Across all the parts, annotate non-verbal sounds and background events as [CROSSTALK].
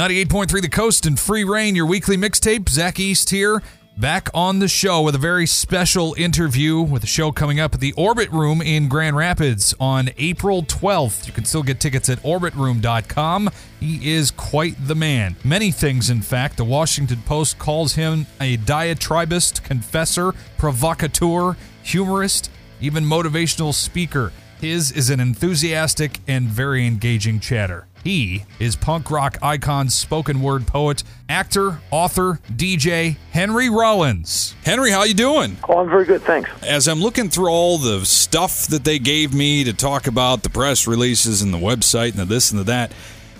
98.3 The Coast and Free Reign, your weekly mixtape. Zach East here, back on the show with a very special interview with a show coming up at the Orbit Room in Grand Rapids on April 12th. You can still get tickets at orbitroom.com. He is quite the man. Many things, in fact. The Washington Post calls him a diatribist, confessor, provocateur, humorist, even motivational speaker. His is an enthusiastic and very engaging chatter. He is punk rock icon, spoken word poet, actor, author, DJ Henry Rollins. Henry, how you doing? Oh, I'm very good, thanks. As I'm looking through all the stuff that they gave me to talk about, the press releases and the website and the this and the that,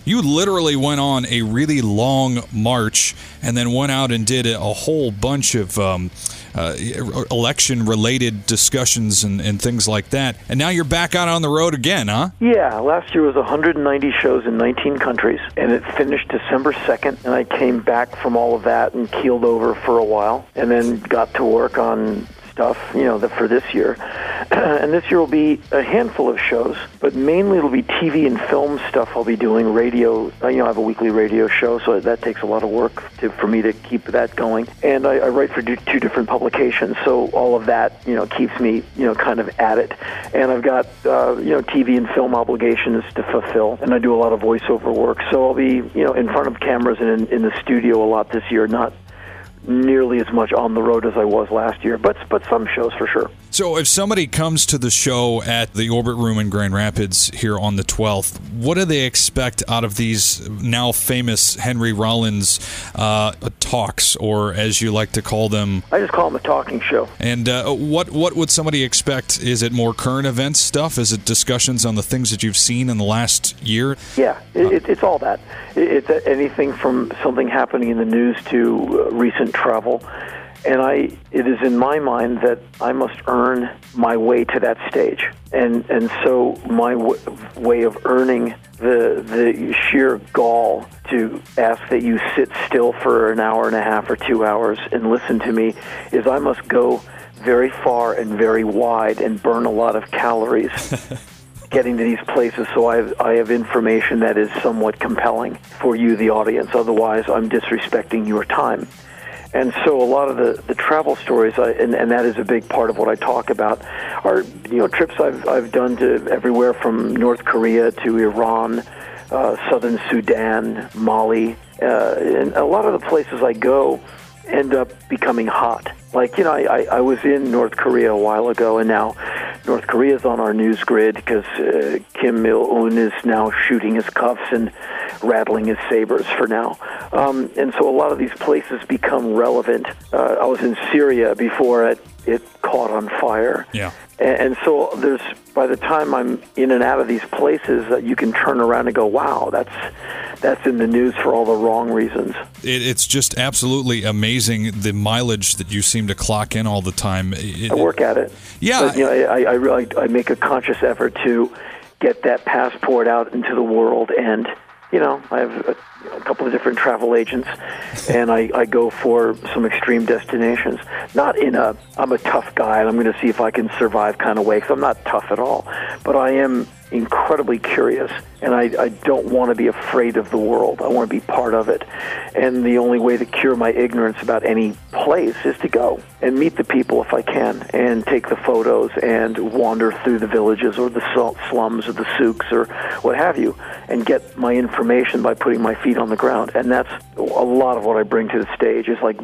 you literally went on a really long march and then went out and did a whole bunch of um, uh, election related discussions and, and, things like that. And now you're back out on the road again, huh? Yeah, last year was 190 shows in 19 countries, and it finished December 2nd. And I came back from all of that and keeled over for a while, and then got to work on stuff, you know, the, for this year. [CLEARS THROAT] and this year will be a handful of shows, but mainly it'll be TV and film stuff I'll be doing. Radio, uh, you know, I have a weekly radio show, so that takes a lot of work to, for me to keep that going. And I, I write for two different publications, so all of that, you know, keeps me, you know, kind of at it. And I've got, uh, you know, TV and film obligations to fulfill, and I do a lot of voiceover work. So I'll be, you know, in front of cameras and in, in the studio a lot this year, not nearly as much on the road as I was last year, but but some shows for sure. So, if somebody comes to the show at the Orbit Room in Grand Rapids here on the 12th, what do they expect out of these now famous Henry Rollins uh, talks, or as you like to call them? I just call them a talking show. And uh, what what would somebody expect? Is it more current events stuff? Is it discussions on the things that you've seen in the last year? Yeah, it, it's all that. It's anything from something happening in the news to uh, recent travel and I it is in my mind that I must earn my way to that stage, and and so my w- way of earning the the sheer gall to ask that you sit still for an hour and a half or two hours and listen to me is I must go very far and very wide and burn a lot of calories. [LAUGHS] getting to these places so I have, I have information that is somewhat compelling for you, the audience. Otherwise, I'm disrespecting your time. And so a lot of the, the travel stories, I, and, and that is a big part of what I talk about, are you know trips I've I've done to everywhere from North Korea to Iran, uh, southern Sudan, Mali, uh, and a lot of the places I go end up becoming hot. Like you know, I, I, was in North Korea a while ago, and now North Korea is on our news grid because uh, Kim Il Un is now shooting his cuffs and rattling his sabers for now. Um, and so a lot of these places become relevant. Uh, I was in Syria before it, it caught on fire. Yeah. And, and so there's by the time I'm in and out of these places that you can turn around and go, wow, that's that's in the news for all the wrong reasons. It, it's just absolutely amazing the mileage that you seem to clock in all the time. It, I work at it. Yeah. But, you know, I, I really I make a conscious effort to get that passport out into the world and you know, I have a, a couple of different travel agents, and I, I go for some extreme destinations. Not in a I'm a tough guy and I'm going to see if I can survive kind of way, because I'm not tough at all. But I am incredibly curious, and I, I don't want to be afraid of the world. I want to be part of it. And the only way to cure my ignorance about any place is to go and meet the people if I can, and take the photos and wander through the villages or the salt slums or the souks or what have you, and get my information by putting my feet on the ground. And that's a lot of what I bring to the stage is like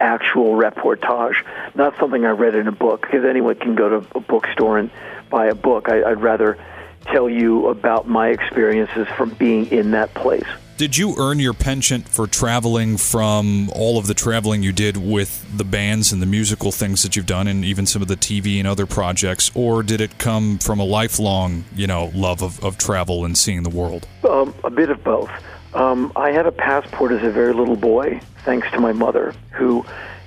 actual reportage, not something I read in a book, because anyone can go to a bookstore and buy a book. I, I'd rather tell you about my experiences from being in that place. Did you earn your penchant for traveling from all of the traveling you did with the bands and the musical things that you've done, and even some of the TV and other projects, or did it come from a lifelong, you know, love of, of travel and seeing the world? Um, a bit of both. Um, I had a passport as a very little boy, thanks to my mother, who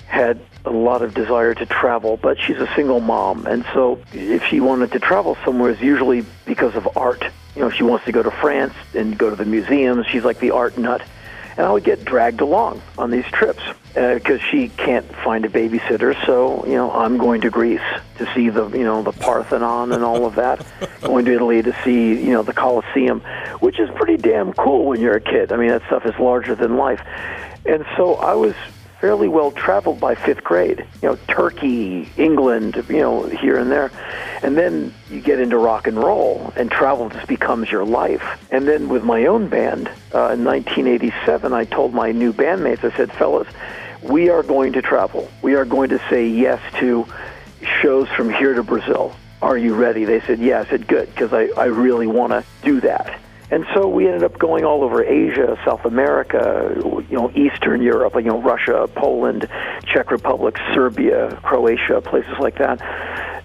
had a lot of desire to travel, but she's a single mom, and so if she wanted to travel somewhere, it's usually because of art. You know, she wants to go to France and go to the museums. She's like the art nut, and I would get dragged along on these trips because uh, she can't find a babysitter. So you know, I'm going to Greece to see the you know the Parthenon and all of that. [LAUGHS] going to Italy to see you know the Colosseum. which is pretty damn cool when you're a kid. I mean, that stuff is larger than life. And so I was fairly well traveled by fifth grade. You know, Turkey, England, you know, here and there. And then you get into rock and roll, and travel just becomes your life. And then with my own band, uh, in 1987, I told my new bandmates, I said, fellas, we are going to travel. We are going to say yes to shows from here to Brazil. Are you ready? They said, yeah. I said, good, because I, I really want to do that. And so we ended up going all over Asia, South America, you know, Eastern Europe, you know, Russia, Poland, Czech Republic, Serbia, Croatia, places like that.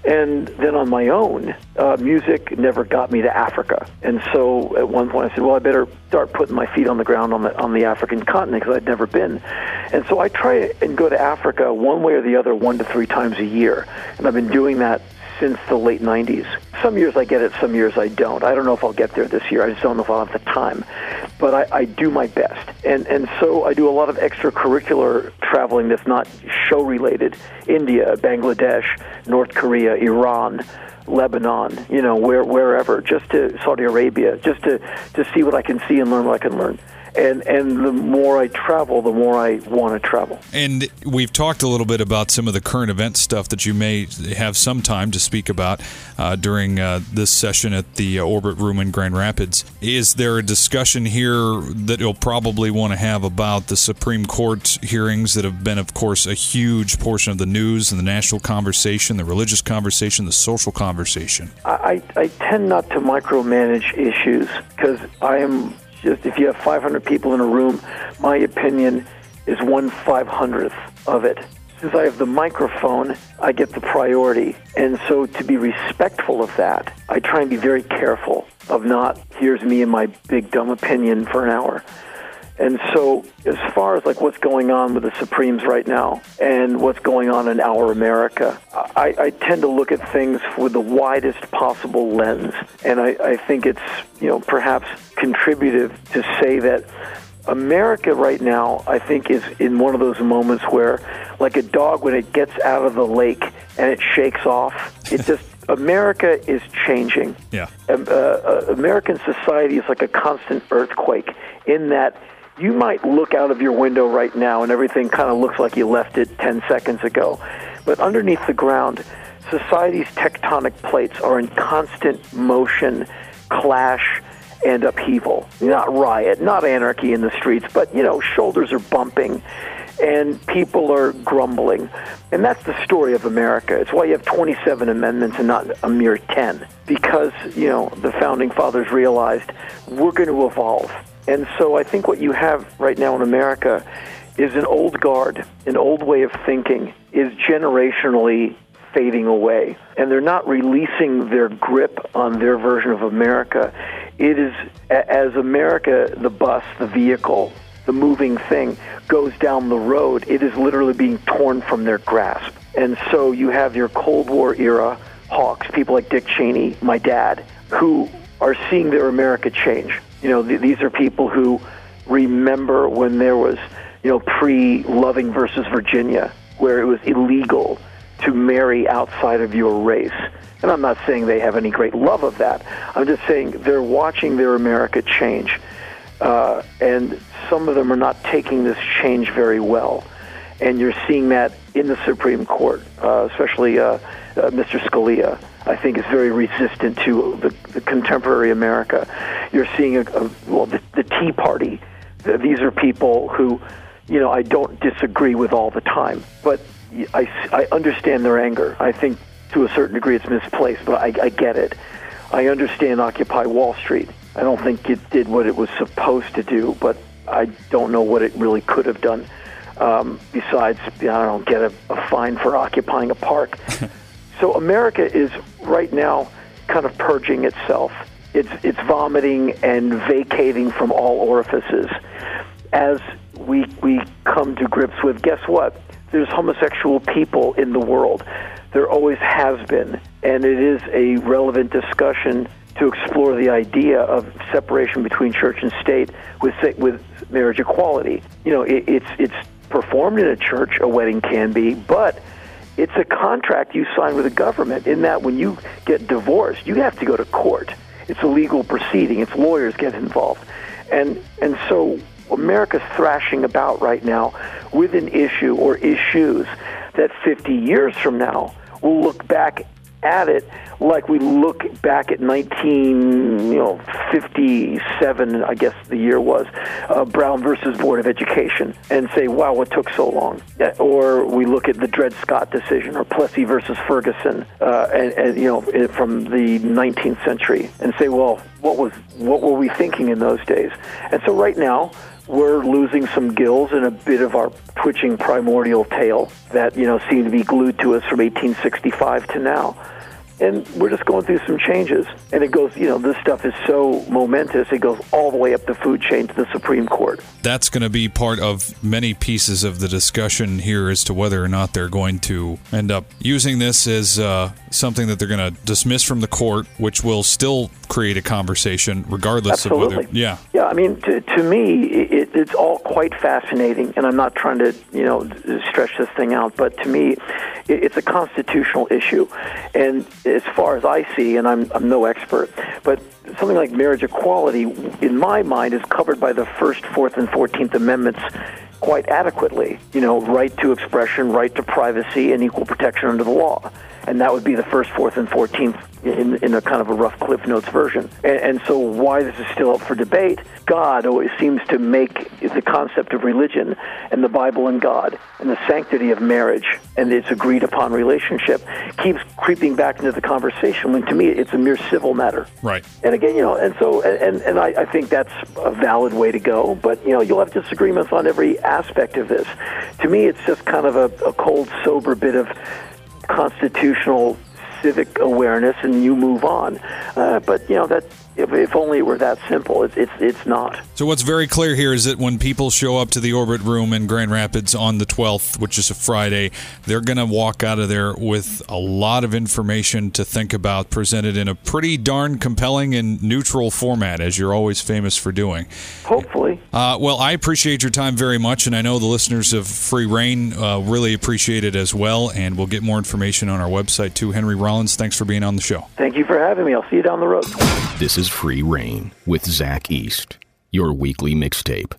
And then on my own, uh, music never got me to Africa. And so at one point I said, well, I better start putting my feet on the ground on the on the African continent because I'd never been. And so I try and go to Africa one way or the other, one to three times a year. And I've been doing that since the late 90s. Some years I get it, some years I don't. I don't know if I'll get there this year. I just don't know if I'll have the time. But I, I do my best. And, and so I do a lot of extracurricular traveling that's not show related India, Bangladesh, North Korea, Iran. Lebanon, you know, where, wherever, just to Saudi Arabia, just to, to see what I can see and learn what I can learn and and the more I travel, the more I want to travel. And we've talked a little bit about some of the current event stuff that you may have some time to speak about uh, during uh, this session at the uh, Orbit Room in Grand Rapids. Is there a discussion here that you'll probably want to have about the Supreme Court hearings that have been, of course, a huge portion of the news and the national conversation, the religious conversation, the social conversation? I, I tend not to micromanage issues because I am just if you have 500 people in a room, my opinion is one five hundredth of it. Since I have the microphone, I get the priority. And so to be respectful of that, I try and be very careful of not, here's me and my big dumb opinion for an hour. And so, as far as like what's going on with the Supremes right now and what's going on in our America, I, I tend to look at things with the widest possible lens. And I, I think it's, you know, perhaps contributive to say that America right now, I think, is in one of those moments where, like a dog when it gets out of the lake and it shakes off, it just [LAUGHS] America is changing. Yeah. Um, uh, uh, American society is like a constant earthquake in that you might look out of your window right now and everything kind of looks like you left it 10 seconds ago. But underneath the ground, society's tectonic plates are in constant motion, clash, and upheaval. Not riot, not anarchy in the streets, but, you know, shoulders are bumping and people are grumbling. And that's the story of America. It's why you have 27 amendments and not a mere 10. Because, you know, the founding fathers realized we're going to evolve. And so I think what you have right now in America is an old guard, an old way of thinking is generationally fading away. And they're not releasing their grip on their version of America. It is, as America, the bus, the vehicle, the moving thing, goes down the road, it is literally being torn from their grasp. And so you have your Cold War era hawks, people like Dick Cheney, my dad, who are seeing their America change. You know, th- these are people who remember when there was, you know, pre Loving versus Virginia, where it was illegal to marry outside of your race. And I'm not saying they have any great love of that. I'm just saying they're watching their America change. Uh, and some of them are not taking this change very well. And you're seeing that in the Supreme Court, uh, especially uh, uh Mr. Scalia. I think is very resistant to the, the contemporary America. You're seeing a, a well, the, the Tea Party. These are people who, you know, I don't disagree with all the time, but I, I understand their anger. I think to a certain degree it's misplaced, but I, I get it. I understand Occupy Wall Street. I don't think it did what it was supposed to do, but I don't know what it really could have done. Um, besides, I don't know, get a, a fine for occupying a park. [LAUGHS] So America is right now kind of purging itself. It's it's vomiting and vacating from all orifices. As we we come to grips with, guess what? There's homosexual people in the world. There always has been, and it is a relevant discussion to explore the idea of separation between church and state with with marriage equality. You know, it, it's it's performed in a church. A wedding can be, but it's a contract you sign with the government in that when you get divorced, you have to go to court. it's a legal proceeding. It's lawyers get involved, and and so America's thrashing about right now with an issue or issues that 50 years from now we'll look back at it like we look back at 19, you know, 57, I guess the year was, uh, Brown versus Board of Education, and say, wow, what took so long? Or we look at the Dred Scott decision, or Plessy versus Ferguson, uh, and, and, you know, from the 19th century, and say, well, what was what were we thinking in those days? And so right now, we're losing some gills and a bit of our twitching primordial tail that you know seem to be glued to us from 1865 to now and we're just going through some changes. And it goes, you know, this stuff is so momentous, it goes all the way up the food chain to the Supreme Court. That's going to be part of many pieces of the discussion here as to whether or not they're going to end up using this as uh, something that they're going to dismiss from the court, which will still create a conversation regardless Absolutely. of whether. Yeah. Yeah, I mean, to, to me, it, it's all quite fascinating, and I'm not trying to, you know, stretch this thing out, but to me, it's a constitutional issue. And as far as I see, and I'm, I'm no expert, but something like marriage equality, in my mind, is covered by the First, Fourth, and Fourteenth Amendments quite adequately. You know, right to expression, right to privacy, and equal protection under the law and that would be the first, fourth, and fourteenth in, in a kind of a rough Cliff Notes version. And, and so, why this is still up for debate, God always seems to make the concept of religion and the Bible and God and the sanctity of marriage and its agreed upon relationship keeps creeping back into the conversation when to me it's a mere civil matter. Right. And again, you know, and so, and, and I, I think that's a valid way to go, but, you know, you'll have disagreements on every aspect of this. To me, it's just kind of a, a cold, sober bit of constitutional civic awareness and you move on. Uh, but you know that if, if only it were that simple. It's, it's it's not. So what's very clear here is that when people show up to the Orbit Room in Grand Rapids on the 12th, which is a Friday, they're going to walk out of there with a lot of information to think about, presented in a pretty darn compelling and neutral format, as you're always famous for doing. Hopefully. Uh, well, I appreciate your time very much, and I know the listeners of Free Reign uh, really appreciate it as well. And we'll get more information on our website too. Henry Rollins, thanks for being on the show. Thank you for having me. I'll see you down the road. This is Free Reign with Zach East, your weekly mixtape.